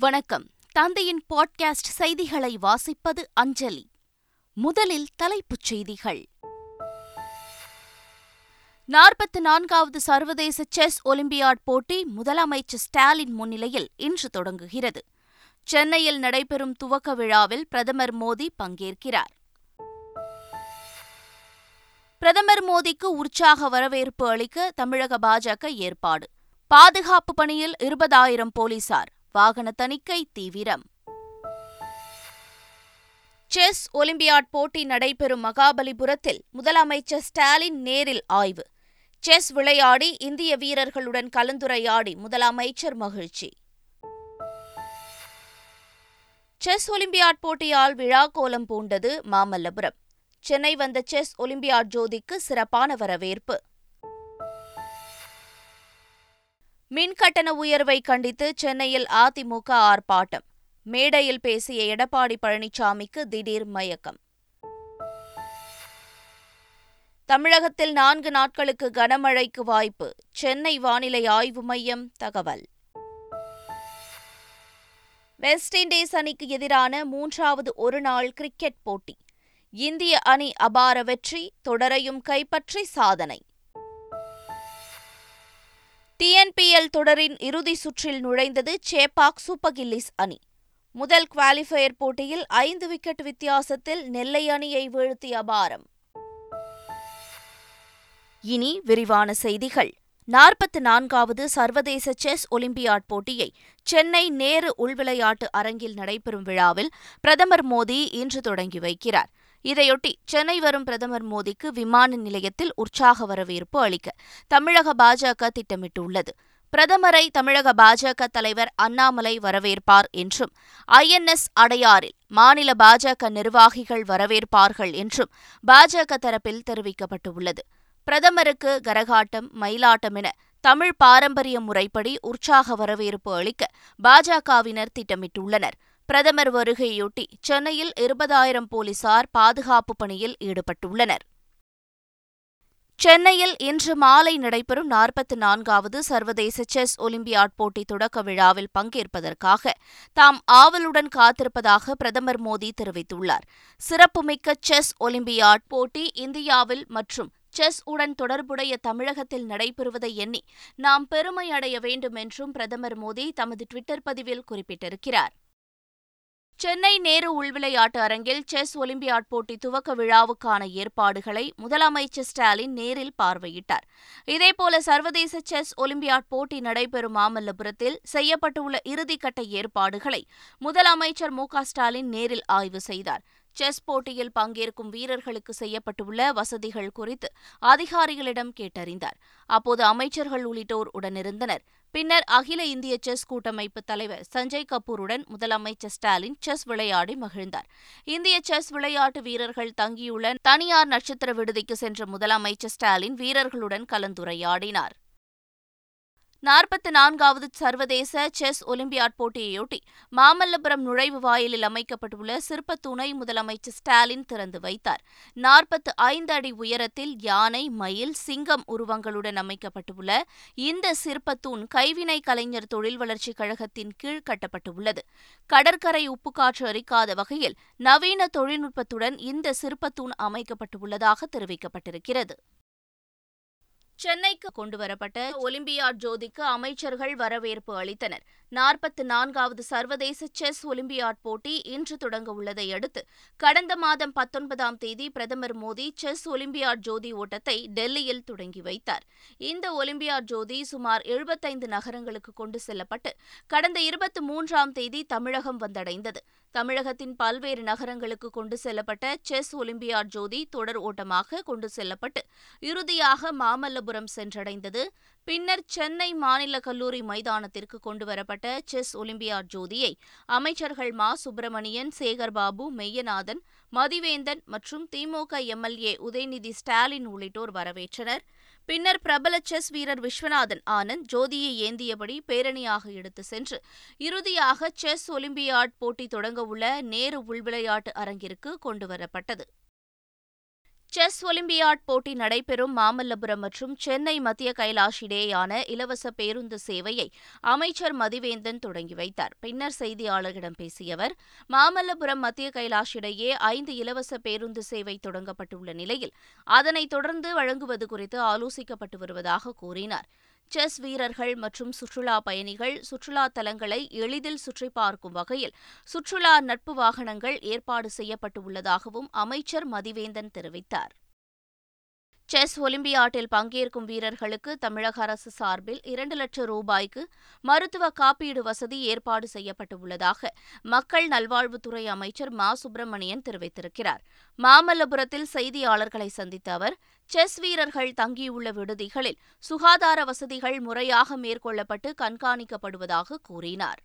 வணக்கம். தந்தையின் பாட்காஸ்ட் செய்திகளை வாசிப்பது அஞ்சலி. முதலில் தலைப்புச் செய்திகள். நாற்பத்தி நான்காவது சர்வதேச செஸ் ஒலிம்பியாட் போட்டி முதலமைச்சர் ஸ்டாலின் முன்னிலையில் இன்று தொடங்குகிறது. சென்னையில் நடைபெறும் துவக்க விழாவில் பிரதமர் மோடி பங்கேற்கிறார். பிரதமர் மோடிக்கு உற்சாக வரவேற்பு அளிக்க தமிழக பாஜக ஏற்பாடு. பாதுகாப்பு பணியில் இருபதாயிரம் போலீசார். வாகன தணிக்கை தீவிரம். செஸ் ஒலிம்பியாட் போட்டி நடைபெறும் மகாபலிபுரத்தில் முதலமைச்சர் ஸ்டாலின் நேரில் ஆய்வு. செஸ் விளையாடி இந்திய வீரர்களுடன் கலந்துரையாடி முதலமைச்சர் மகிழ்ச்சி. செஸ் ஒலிம்பியாட் போட்டியால் விழா கோலம் பூண்டது மாமல்லபுரம். சென்னை வந்த செஸ் ஒலிம்பியாட் ஜோதிக்கு சிறப்பான வரவேற்பு. மின் கட்டண உயர்வை கண்டித்து சென்னையில் அதிமுக ஆர்ப்பாட்டம். மேடையில் பேசிய எடப்பாடி பழனிசாமிக்கு திடீர் மயக்கம். தமிழகத்தில் நான்கு நாட்களுக்கு கனமழைக்கு வாய்ப்பு. சென்னை வானிலை ஆய்வு மையம் தகவல். வெஸ்ட் இண்டீஸ் அணிக்கு எதிரான மூன்றாவது ஒருநாள் கிரிக்கெட் போட்டி. இந்திய அணி அபார வெற்றி தொடரையும் கைப்பற்றி சாதனை. டிஎன்பிஎல் தொடரின் இறுதி சுற்றில் நுழைந்தது சேப்பாக் சூப்பர் கில்லிஸ் அணி. முதல் குவாலிஃபயர் போட்டியில் ஐந்து விக்கெட் வித்தியாசத்தில் நெல்லை அணியை வீழ்த்திய அபாரம் இனி விரிவான செய்திகள். நாற்பத்தி நான்காவது சர்வதேச செஸ் ஒலிம்பியாட் போட்டியை சென்னை நேரு உள்விளையாட்டு அரங்கில் நடைபெறும் விழாவில் பிரதமர் மோடி இன்று தொடங்கி வைக்கிறார். இதையொட்டி சென்னை வரும் பிரதமர் மோடிக்கு விமான நிலையத்தில் உற்சாக வரவேற்பு அளிக்க தமிழக பாஜக திட்டமிட்டுள்ளது. பிரதமரை தமிழக பாஜக தலைவர் அண்ணாமலை வரவேற்பார் என்றும் ஐஎன்எஸ் அடையாறில் மாநில பாஜக நிர்வாகிகள் வரவேற்பார்கள் என்றும் பாஜக தரப்பில் தெரிவிக்கப்பட்டுள்ளது. பிரதமருக்கு கரகாட்டம் மயிலாட்டம் என தமிழ் பாரம்பரிய முறைப்படி உற்சாக வரவேற்பு அளிக்க பாஜகவினர் திட்டமிட்டுள்ளனர். பிரதமர் வருகையொட்டி சென்னையில் இருபதாயிரம் போலீசார் பாதுகாப்பு பணியில் ஈடுபட்டுள்ளனர். சென்னையில் இன்று மாலை நடைபெறும் நாற்பத்தி நான்காவது சர்வதேச செஸ் ஒலிம்பியாட் போட்டி தொடக்க விழாவில் பங்கேற்பதற்காக தாம் ஆவலுடன் காத்திருப்பதாக பிரதமர் மோடி தெரிவித்துள்ளார். சிறப்புமிக்க செஸ் ஒலிம்பியாட் போட்டி இந்தியாவில் மற்றும் செஸ் உடன் தொடர்புடைய தமிழகத்தில் நடைபெறுவதை எண்ணி நாம் பெருமை அடைய வேண்டும் என்றும் பிரதமர் மோடி தமது டுவிட்டர் பதிவில் குறிப்பிட்டிருக்கிறார். சென்னை நேரு உள்விளையாட்டு அரங்கில் செஸ் ஒலிம்பியாட் போட்டி துவக்க விழாவுக்கான ஏற்பாடுகளை முதலமைச்சர் ஸ்டாலின் நேரில் பார்வையிட்டார். இதேபோல சர்வதேச செஸ் ஒலிம்பியாட் போட்டி நடைபெறும் மாமல்லபுரத்தில் செய்யப்பட்டுள்ள இறுதிக்கட்ட ஏற்பாடுகளை முதலமைச்சர் மு ஸ்டாலின் நேரில் ஆய்வு செய்தார். செஸ் போட்டியில் பங்கேற்கும் வீரர்களுக்கு செய்யப்பட்டுள்ள வசதிகள் குறித்து அதிகாரிகளிடம் கேட்டறிந்தார். அப்போது அமைச்சர்கள் உள்ளிட்டோர் உடனிருந்தனர். பின்னர் அகில இந்திய செஸ் கூட்டமைப்பு தலைவர் சஞ்சய் கபூருடன் முதலமைச்சர் ஸ்டாலின் செஸ் விளையாடி மகிழ்ந்தார். இந்திய செஸ் விளையாட்டு வீரர்கள் தங்கியுள்ள தனியார் நட்சத்திர விடுதிக்கு சென்ற முதலமைச்சர் ஸ்டாலின் வீரர்களுடன் கலந்துரையாடினார். நாற்பத்தி நான்காவது சர்வதேச செஸ் ஒலிம்பியாட் போட்டியையொட்டி மாமல்லபுரம் நுழைவு வாயிலில் அமைக்கப்பட்டுள்ள சிற்ப துணை முதலமைச்சர் ஸ்டாலின் திறந்து வைத்தார். நாற்பத்து ஐந்து அடி உயரத்தில் யானை மயில் சிங்கம் உருவங்களுடன் அமைக்கப்பட்டுள்ள இந்த சிற்பத்தூண் கைவினை கலைஞர் தொழில் வளர்ச்சிக் கழகத்தின் கீழ் கட்டப்பட்டுள்ளது. கடற்கரை உப்புக்காற்று அரிக்காத வகையில் நவீன தொழில்நுட்பத்துடன் இந்த சிற்பத்தூண் அமைக்கப்பட்டுள்ளதாக தெரிவிக்கப்பட்டிருக்கிறது. சென்னைக்கு கொண்டுவரப்பட்ட ஒலிம்பியாட் ஜோதிக்கு அமைச்சர்கள் வரவேற்பு அளித்தனர். நாற்பத்தி நான்காவது சர்வதேச செஸ் ஒலிம்பியாட் போட்டி இன்று தொடங்க உள்ளதை அடுத்து கடந்த மாதம் பத்தொன்பதாம் தேதி பிரதமர் மோடி செஸ் ஒலிம்பியாட் ஜோதி ஓட்டத்தை டெல்லியில் தொடங்கி வைத்தார். இந்த ஒலிம்பியாட் ஜோதி சுமார் எழுபத்தைந்து நகரங்களுக்கு கொண்டு செல்லப்பட்டு கடந்த இருபத்தி மூன்றாம் தேதி தமிழகம் வந்தடைந்தது. தமிழகத்தின் பல்வேறு நகரங்களுக்கு கொண்டு செல்லப்பட்ட செஸ் ஒலிம்பியாட் ஜோதி தொடர் ஓட்டமாக கொண்டு செல்லப்பட்டு இறுதியாக மாமல்லபுரம் சென்றடைந்தது. பின்னர் சென்னை மாநில கல்லூரி மைதானத்திற்கு கொண்டுவரப்பட்ட செஸ் ஒலிம்பியாட் ஜோதியை அமைச்சர்கள் மா. சுப்பிரமணியன் சேகர்பாபு மெய்யநாதன் மதிவேந்தன் மற்றும் திமுக எம்எல்ஏ உதயநிதி ஸ்டாலின் உள்ளிட்டோர் வரவேற்றனர். பின்னர் பிரபல செஸ் வீரர் விஸ்வநாதன் ஆனந்த் ஜோதியை ஏந்தியபடி பேரணியாக எடுத்து சென்று இறுதியாக செஸ் ஒலிம்பியாட் போட்டி தொடங்கவுள்ள நேரு உள்விளையாட்டு அரங்கிற்கு கொண்டுவரப்பட்டது செஸ் ஒலிம்பியாட் போட்டி நடைபெறும் மாமல்லபுரம் மற்றும் சென்னை மத்திய கைலாஷ் இடையேயான இலவச பேருந்து சேவையை அமைச்சர் மதிவேந்தன் தொடங்கி வைத்தார். பின்னர் செய்தியாளர்களிடம் பேசிய அவர் மாமல்லபுரம் மத்திய கைலாஷ் இடையே ஐந்து இலவச பேருந்து சேவை தொடங்கப்பட்டுள்ள நிலையில் அதனைத் தொடர்ந்து வழங்குவது குறித்து ஆலோசிக்கப்பட்டு வருவதாக கூறினார். செஸ் வீரர்கள் மற்றும் சுற்றுலா பயணிகள் சுற்றுலா தலங்களை எளிதில் சுற்றி பார்க்கும் வகையில் சுற்றுலா நட்பு வாகனங்கள் ஏற்பாடு செய்யப்பட்டு உள்ளதாகவும் அமைச்சர் மதிவேந்தன் தெரிவித்தார். செஸ் ஒலிம்பியாட்டில் பங்கேற்கும் வீரர்களுக்கு தமிழக அரசு சார்பில் இரண்டு லட்சம் ரூபாய்க்கு மருத்துவ காப்பீடு வசதி ஏற்பாடு செய்யப்பட்டுள்ளதாக மக்கள் நல்வாழ்வுத்துறை அமைச்சர் மா. சுப்பிரமணியன் தெரிவித்திருக்கிறார். மாமல்லபுரத்தில் செய்தியாளர்களை சந்தித்த அவர் செஸ் வீரர்கள் தங்கியுள்ள விடுதிகளில் சுகாதார வசதிகள் முறையாக மேற்கொள்ளப்பட்டு கண்காணிக்கப்படுவதாக கூறினார்.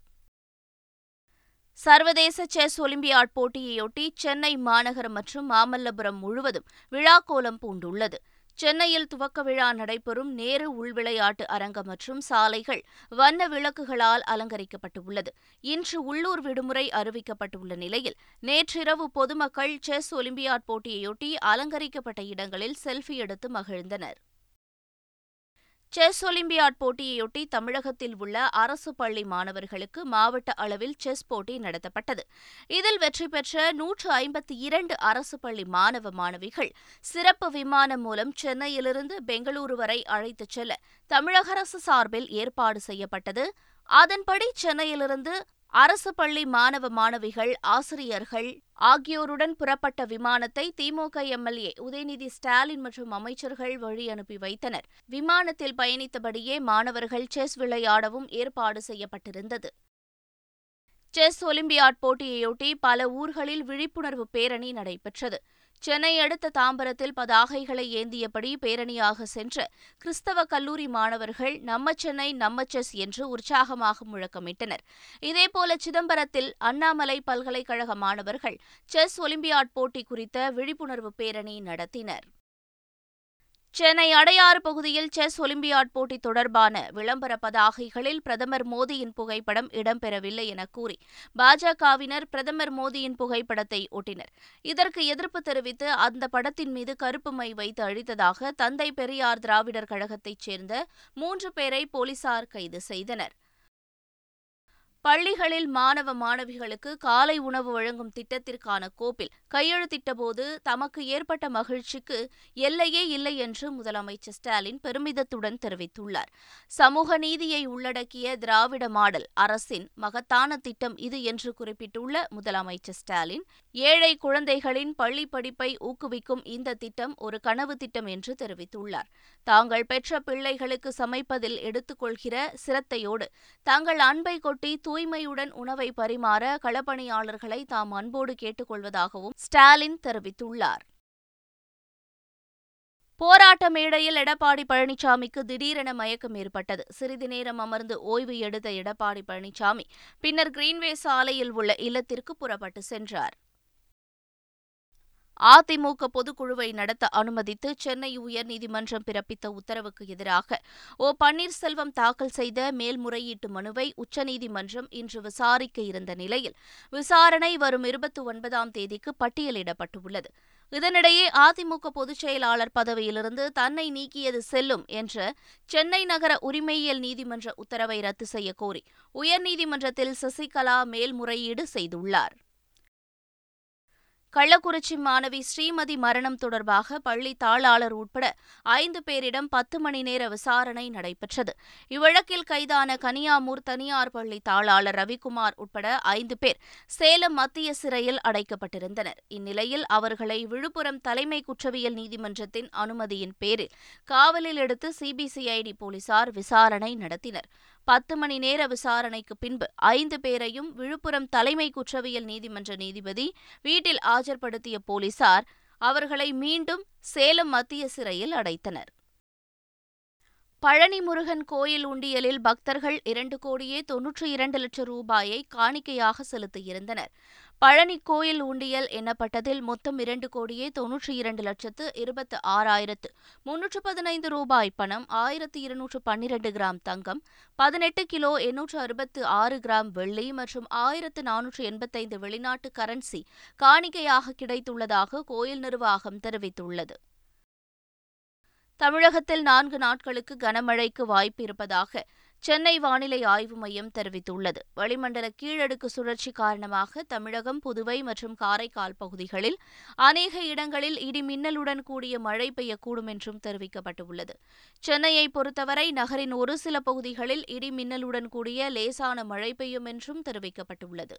சர்வதேச செஸ் ஒலிம்பியாட் போட்டியையொட்டி சென்னை மாநகரம் மற்றும் மாமல்லபுரம் முழுவதும் விழாக்கோலம் பூண்டுள்ளது. சென்னையில் துவக்க விழா நடைபெறும் நேரு உள்விளையாட்டு அரங்கம் மற்றும் சாலைகள் வண்ண விளக்குகளால் அலங்கரிக்கப்பட்டுள்ளது. இன்று உள்ளூர் விடுமுறை அறிவிக்கப்பட்டுள்ள நிலையில் நேற்றிரவு பொதுமக்கள் செஸ் ஒலிம்பியாட் போட்டியையொட்டி அலங்கரிக்கப்பட்ட இடங்களில் செல்ஃபி எடுத்து மகிழ்ந்தனர். செஸ் ஒலிம்பியாட் போட்டியையொட்டி தமிழகத்தில் உள்ள அரசு பள்ளி மாணவர்களுக்கு மாவட்ட அளவில் செஸ் போட்டி நடத்தப்பட்டது. இதில் வெற்றி பெற்ற நூற்று ஐம்பத்தி இரண்டு அரசு பள்ளி மாணவ மாணவிகள் சிறப்பு விமானம் மூலம் சென்னையிலிருந்து பெங்களூரு வரை அழைத்துச் செல்ல தமிழக அரசு சார்பில் ஏற்பாடு செய்யப்பட்டது. அதன்படி சென்னையிலிருந்து அரசு பள்ளி மாணவ மாணவிகள் ஆசிரியர்கள் ஆகியோருடன் புறப்பட்ட விமானத்தை திமுக எம்எல்ஏ உதயநிதி ஸ்டாலின் மற்றும் அமைச்சர்கள் வழி அனுப்பி வைத்தனர். விமானத்தில் பயணித்தபடியே மாணவர்கள் செஸ் விளையாடவும் ஏற்பாடு செய்யப்பட்டிருந்தது. செஸ் ஒலிம்பியாட் போட்டியையொட்டி பல ஊர்களில் விழிப்புணர்வு பேரணி நடைபெற்றது. சென்னை அடுத்த தாம்பரத்தில் பதாகைகளை ஏந்தியபடி பேரணியாக சென்ற கிறிஸ்தவ கல்லூரி மாணவர்கள் நம்ம சென்னை நம்ம செஸ் என்று உற்சாகமாக முழக்கமிட்டனர். இதேபோல சிதம்பரத்தில் அண்ணாமலை பல்கலைக்கழக மாணவர்கள் செஸ் ஒலிம்பியாட் போட்டி குறித்த விழிப்புணர்வு பேரணி நடத்தினர். சென்னை அடையாறு பகுதியில் செஸ் ஒலிம்பியாட் போட்டி தொடர்பான விளம்பர பதாகைகளில் பிரதமர் மோடியின் புகைப்படம் இடம்பெறவில்லை என கூறி பாஜகவினர் பிரதமர் மோடியின் புகைப்படத்தை ஒட்டினர். இதற்கு எதிர்ப்பு தெரிவித்து அந்த படத்தின் மீது கருப்பு மை வைத்து அழித்ததாக தந்தை பெரியார் திராவிடர் கழகத்தைச் சேர்ந்த மூன்று பேரை போலீசார் கைது செய்தனர். பள்ளிகளில் மாணவ மாணவிகளுக்கு காலை உணவு வழங்கும் திட்டத்திற்கான கோப்பில் கையெழுத்திட்டபோது தமக்கு ஏற்பட்ட மகிழ்ச்சிக்கு எல்லையே இல்லை என்று முதலமைச்சர் ஸ்டாலின் பெருமிதத்துடன் தெரிவித்துள்ளார். சமூக நீதியை உள்ளடக்கிய திராவிட மாடல் அரசின் மகத்தான திட்டம் இது என்று குறிப்பிட்டுள்ள முதலமைச்சர் ஸ்டாலின் ஏழை குழந்தைகளின் பள்ளி படிப்பை ஊக்குவிக்கும் இந்த திட்டம் ஒரு கனவு திட்டம் என்று தெரிவித்துள்ளார். தாங்கள் பெற்ற பிள்ளைகளுக்கு சமைப்பதில் எடுத்துக்கொள்கிற சிரத்தையோடு தங்கள் அன்பை கொட்டி தூய்மையுடன் உணவை பரிமாற களப்பணியாளர்களை தாம் அன்போடு கேட்டுக்கொள்வதாகவும் ஸ்டாலின் தெரிவித்துள்ளார். போராட்ட மேடையில் எடப்பாடி பழனிசாமிக்கு திடீரென மயக்கம் ஏற்பட்டது. சிறிது நேரம் அமர்ந்து ஓய்வு எடுத்த எடப்பாடி பழனிசாமி பின்னர் கிரீன்வே சாலையில் உள்ள இல்லத்திற்கு புறப்பட்டு சென்றார். அதிமுக பொதுக்குழுவை நடத்த அனுமதித்து சென்னை உயர்நீதிமன்றம் பிறப்பித்த உத்தரவுக்கு எதிராக ஓ. பன்னீர்செல்வம் தாக்கல் செய்த மேல்முறையீட்டு மனுவை உச்சநீதிமன்றம் இன்று விசாரிக்க இருந்த நிலையில் விசாரணை வரும் இருபத்தி ஒன்பதாம் தேதிக்கு பட்டியலிடப்பட்டுள்ளது. இதனிடையே அதிமுக பொதுச் செயலாளர் பதவியிலிருந்து தன்னை நீக்கியது செல்லும் என்ற சென்னை நகர உரிமையியல் நீதிமன்ற உத்தரவை ரத்து செய்ய கோரி உயர்நீதிமன்றத்தில் சசிகலா மேல்முறையீடு செய்துள்ளார். கள்ளக்குறிச்சி மாணவி ஸ்ரீமதி மரணம் தொடர்பாக பள்ளி தாளாளர் உட்பட ஐந்து பேரிடம் பத்து மணி நேர விசாரணை நடைபெற்றது. இவ்வழக்கில் கைதான கனியாமூர் தனியார் பள்ளி தாளாளர் ரவிக்குமார் உட்பட ஐந்து பேர் சேலம் மத்திய சிறையில் அடைக்கப்பட்டிருந்தனர். இந்நிலையில் அவர்களை விழுப்புரம் தலைமை குற்றவியல் நீதிமன்றத்தின் அனுமதியின் பேரில் காவலில் எடுத்து சிபிசிஐடி போலீசார் விசாரணை நடத்தினர். பத்து மணி நேர விசாரணைக்கு பின்பு ஐந்து பேரையும் விழுப்புரம் தலைமை குற்றவியல் நீதிமன்ற நீதிபதி வீட்டில் ஆஜர்படுத்திய போலீசார் அவர்களை மீண்டும் சேலம் மத்திய சிறையில் அடைத்தனர். பழனி முருகன் கோயில் உண்டியலில் பக்தர்கள் இரண்டு கோடியே தொன்னூற்றி இரண்டு லட்சம் ரூபாயை காணிக்கையாக செலுத்தியிருந்தனர் பழனி கோயில் உண்டியல் எண்ணப்பட்டதில் மொத்தம் இரண்டு கோடியே தொன்னூற்றி இரண்டு லட்சத்து இருபத்து ஆறாயிரத்து முன்னூற்று பதினைந்து ரூபாய் பணம் ஆயிரத்து இருநூற்று பன்னிரண்டு கிராம் தங்கம் பதினெட்டு கிலோ எண்ணூற்று அறுபத்து ஆறு கிராம் வெள்ளி மற்றும் ஆயிரத்து நானூற்று எண்பத்தைந்து வெளிநாட்டு கரன்சி காணிக்கையாக கிடைத்துள்ளதாக கோயில் நிர்வாகம் தெரிவித்துள்ளது. தமிழகத்தில் நான்கு நாட்களுக்கு கனமழைக்கு வாய்ப்பு இருப்பதாக சென்னை வானிலை ஆய்வு மையம் தெரிவித்துள்ளது. வளிமண்டல கீழடுக்கு சுழற்சி காரணமாக தமிழகம் புதுவை மற்றும் காரைக்கால் பகுதிகளில் அநேக இடங்களில் இடி மின்னலுடன் கூடிய மழை பெய்யக்கூடும் என்றும் தெரிவிக்கப்பட்டுள்ளது. சென்னையை பொறுத்தவரை நகரின் ஒரு சில பகுதிகளில் இடி மின்னலுடன் கூடிய லேசான மழை பெய்யும் என்றும் தெரிவிக்கப்பட்டுள்ளது.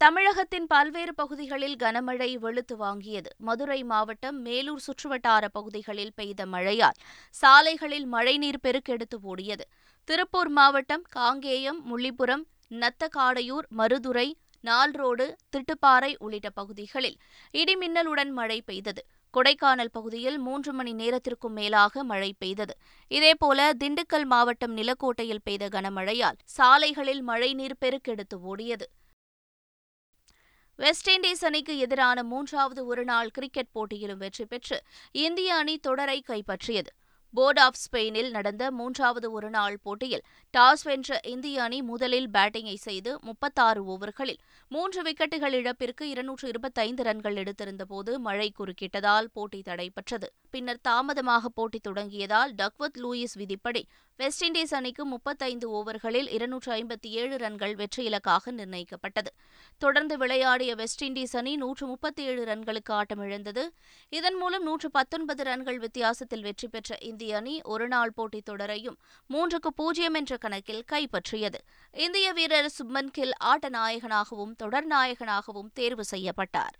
தமிழகத்தின் பல்வேறு பகுதிகளில் கனமழை வெளுத்து வாங்கியது. மதுரை மாவட்டம் மேலூர் சுற்றுவட்டார பகுதிகளில் பெய்த மழையால் சாலைகளில் மழைநீர் பெருக்கெடுத்து ஓடியது. திருப்பூர் மாவட்டம் காங்கேயம் முள்ளிபுரம் நத்தக்காடையூர் மருதுரை நால்ரோடு திட்டுப்பாறை உள்ளிட்ட பகுதிகளில் இடிமின்னலுடன் மழை பெய்தது. கொடைக்கானல் பகுதியில் மூன்று மணி நேரத்திற்கும் மேலாக மழை பெய்தது. இதேபோல திண்டுக்கல் மாவட்டம் நிலக்கோட்டையில் பெய்த கனமழையால் சாலைகளில் மழைநீர் பெருக்கெடுத்து ஓடியது. வெஸ்ட் இண்டீஸ் அணிக்கு எதிரான மூன்றாவது ஒருநாள் கிரிக்கெட் போட்டியிலும் வெற்றி பெற்று இந்திய அணி தொடரை கைப்பற்றியது. போர்ட் ஆஃப் ஸ்பெயினில் நடந்த மூன்றாவது ஒருநாள் போட்டியில் டாஸ் வென்ற இந்திய அணி முதலில் பேட்டிங்கை செய்து முப்பத்தாறு ஓவர்களில் மூன்று விக்கெட்டுகள் இழப்பிற்கு இருநூற்று இருபத்தைந்து ரன்கள் எடுத்திருந்தபோது மழை குறுக்கிட்டதால் போட்டி தடைபெற்றது. பின்னர் தாமதமாக போட்டி தொடங்கியதால் டக்வத் லூயிஸ் விதிப்படி வெஸ்ட் இண்டீஸ் அணிக்கு முப்பத்தைந்து ஓவர்களில் இருநூற்று ஐம்பத்தி ஏழு ரன்கள் வெற்றி இலக்காக நிர்ணயிக்கப்பட்டது. தொடர்ந்து விளையாடிய வெஸ்ட் இண்டீஸ் அணி நூற்று முப்பத்தி ஏழு ரன்களுக்கு ஆட்டமிழந்தது. இதன் மூலம் நூற்று பத்தொன்பது ரன்கள் வித்தியாசத்தில் வெற்றி பெற்ற இந்திய இந்திய அணி ஒருநாள் போட்டித் தொடரையும் மூன்றுக்கு பூஜ்ஜியம் என்ற கணக்கில் கைப்பற்றியது. இந்திய வீரர் சுப்மன் கில் ஆட்ட நாயகனாகவும் தொடர் நாயகனாகவும் தேர்வு செய்யப்பட்டார்.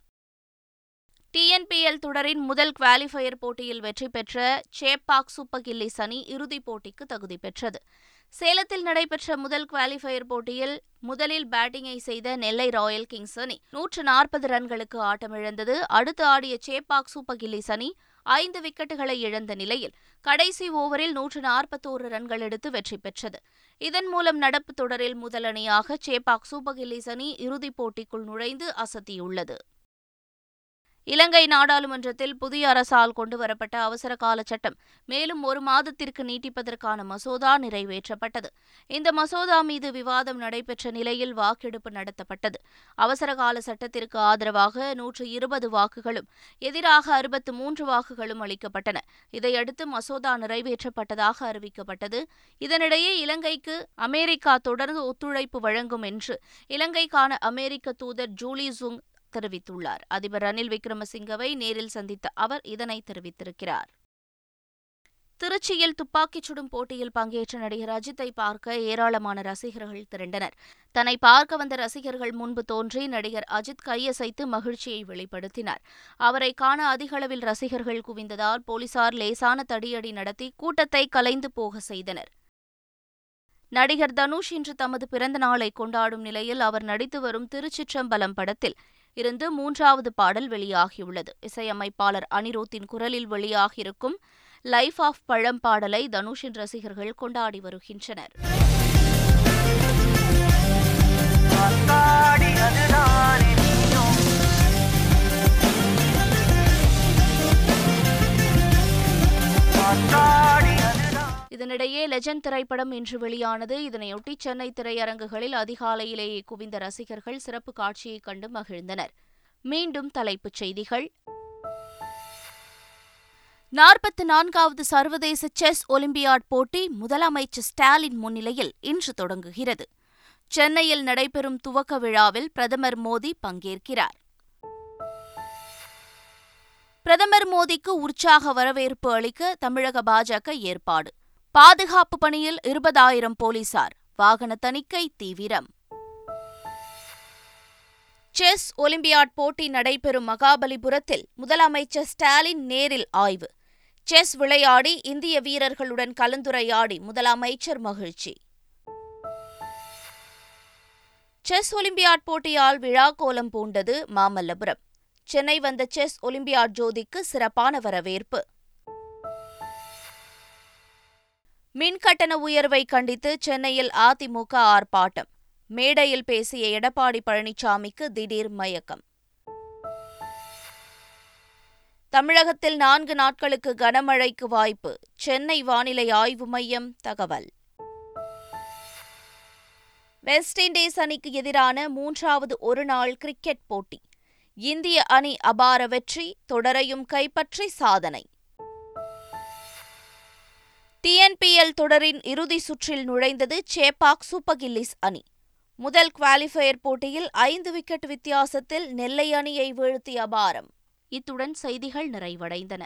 டிஎன்பிஎல் தொடரின் முதல் குவாலிஃபயர் போட்டியில் வெற்றி பெற்ற சேப்பாக் சூப்பர் கில்லிஸ் அணி இறுதிப் போட்டிக்கு தகுதி பெற்றது. சேலத்தில் நடைபெற்ற முதல் குவாலிஃபயர் போட்டியில் முதலில் பேட்டிங்கை செய்த நெல்லை ராயல் கிங்ஸ் அணி நூற்று நாற்பது ரன்களுக்கு ஆட்டமிழந்தது. அடுத்து ஆடிய சேப்பாக் சூப்பர் கில்லிஸ் அணி ஐந்து விக்கெட்டுகளை இழந்த நிலையில் கடைசி ஓவரில் நூற்று நாற்பத்தோரு ரன்கள் எடுத்து வெற்றி பெற்றது. இதன் மூலம் நடப்பு தொடரில் முதலணியாக சேபாக் சேப்பாக் சூப்பர் கில்லிஸ் அணி இறுதிப் போட்டிக்குள் நுழைந்து அசத்தியுள்ளது. இலங்கை நாடாளுமன்றத்தில் புதிய அரசால் கொண்டுவரப்பட்ட அவசர கால சட்டம் மேலும் ஒரு மாதத்திற்கு நீட்டிப்பதற்கான மசோதா நிறைவேற்றப்பட்டது. இந்த மசோதா மீது விவாதம் நடைபெற்ற நிலையில் வாக்கெடுப்பு நடத்தப்பட்டது. அவசர கால சட்டத்திற்கு ஆதரவாக நூற்று இருபது வாக்குகளும் எதிராக அறுபத்து மூன்று வாக்குகளும் அளிக்கப்பட்டன. இதையடுத்து மசோதா நிறைவேற்றப்பட்டதாக அறிவிக்கப்பட்டது. இதனிடையே இலங்கைக்கு அமெரிக்கா தொடர்ந்து ஒத்துழைப்பு வழங்கும் என்று இலங்கைக்கான அமெரிக்க தூதர் ஜூலி ஜுங் தெரிவித்துள்ளார். அதிபர் ரணில் விக்ரமசிங்கவை நேரில் சந்தித்த அவர் இதனை தெரிவித்திருக்கிறார். திருச்சியில் துப்பாக்கிச் சுடும் போட்டியில் பங்கேற்ற நடிகர் அஜித்தை பார்க்க ஏராளமான ரசிகர்கள் திரண்டனர். தன்னை பார்க்க வந்த ரசிகர்கள் முன்பு தோன்றி நடிகர் அஜித் கையசைத்து மகிழ்ச்சியை வெளிப்படுத்தினார். அவரை காண அதிகளவில் ரசிகர்கள் குவிந்ததால் போலீசார் லேசான தடியடி நடத்தி கூட்டத்தை கலைந்து போக செய்தனர். நடிகர் தனுஷ் இன்று தமது பிறந்த நாளை கொண்டாடும் நிலையில் அவர் நடித்து வரும் திருச்சிற்றம்பலம் படத்தில் இருந்து மூன்றாவது பாடல் வெளியாகியுள்ளது. இசையமைப்பாளர் அனிருத்தின் குரலில் வெளியாகியிருக்கும் லைஃப் ஆஃப் பழம் பாடலை தனுஷின் ரசிகர்கள் கொண்டாடி வருகின்றனர். இதனிடையே லெஜண்ட் திரைப்படம் இன்று வெளியானது. இதனையொட்டி சென்னை திரையரங்குகளில் அதிகாலையிலேயே குவிந்த ரசிகர்கள் சிறப்பு காட்சியை கண்டு மகிழ்ந்தனர். மீண்டும் தலைப்புச் செய்திகள். நாற்பத்தி நான்காவது சர்வதேச செஸ் ஒலிம்பியாட் போட்டி முதலமைச்சர் ஸ்டாலின் முன்னிலையில் இன்று தொடங்குகிறது. சென்னையில் நடைபெறும் துவக்க விழாவில் பிரதமர் மோடி பங்கேற்கிறார். பிரதமர் மோடிக்கு உற்சாக வரவேற்பு அளிக்க தமிழக பாஜக ஏற்பாடு. பாதுகாப்பு பணியில் இருபதாயிரம் போலீசார். வாகன தணிக்கை தீவிரம். செஸ் ஒலிம்பியாட் போட்டி நடைபெறும் மகாபலிபுரத்தில் முதலமைச்சர் ஸ்டாலின் நேரில் ஆய்வு. செஸ் விளையாடி இந்திய வீரர்களுடன் கலந்துரையாடி முதலமைச்சர் மகிழ்ச்சி. செஸ் ஒலிம்பியாட் போட்டியால் விழா கோலம் பூண்டது மாமல்லபுரம். சென்னை வந்த செஸ் ஒலிம்பியாட் ஜோதிக்கு சிறப்பான வரவேற்பு. மின் கட்டண உயர்வை கண்டித்து சென்னையில் அதிமுக ஆர்ப்பாட்டம். மேடையில் பேசிய எடப்பாடி பழனிசாமிக்கு திடீர் மயக்கம். தமிழகத்தில் நான்கு நாட்களுக்கு கனமழைக்கு வாய்ப்பு. சென்னை வானிலை ஆய்வு மையம் தகவல். வெஸ்ட் இண்டீஸ் அணிக்கு எதிரான மூன்றாவது ஒருநாள் கிரிக்கெட் போட்டி. இந்திய அணி அபார வெற்றி தொடரையும் கைப்பற்றி சாதனை. டிஎன்பிஎல் தொடரின் இறுதி சுற்றில் நுழைந்தது சேப்பாக் சூப்பர் கில்லிஸ் அணி. முதல் குவாலிஃபயர் போட்டியில் ஐந்து விக்கெட் வித்தியாசத்தில் நெல்லை அணியை வீழ்த்திய அபாரம் இத்துடன் செய்திகள் நிறைவடைந்தன.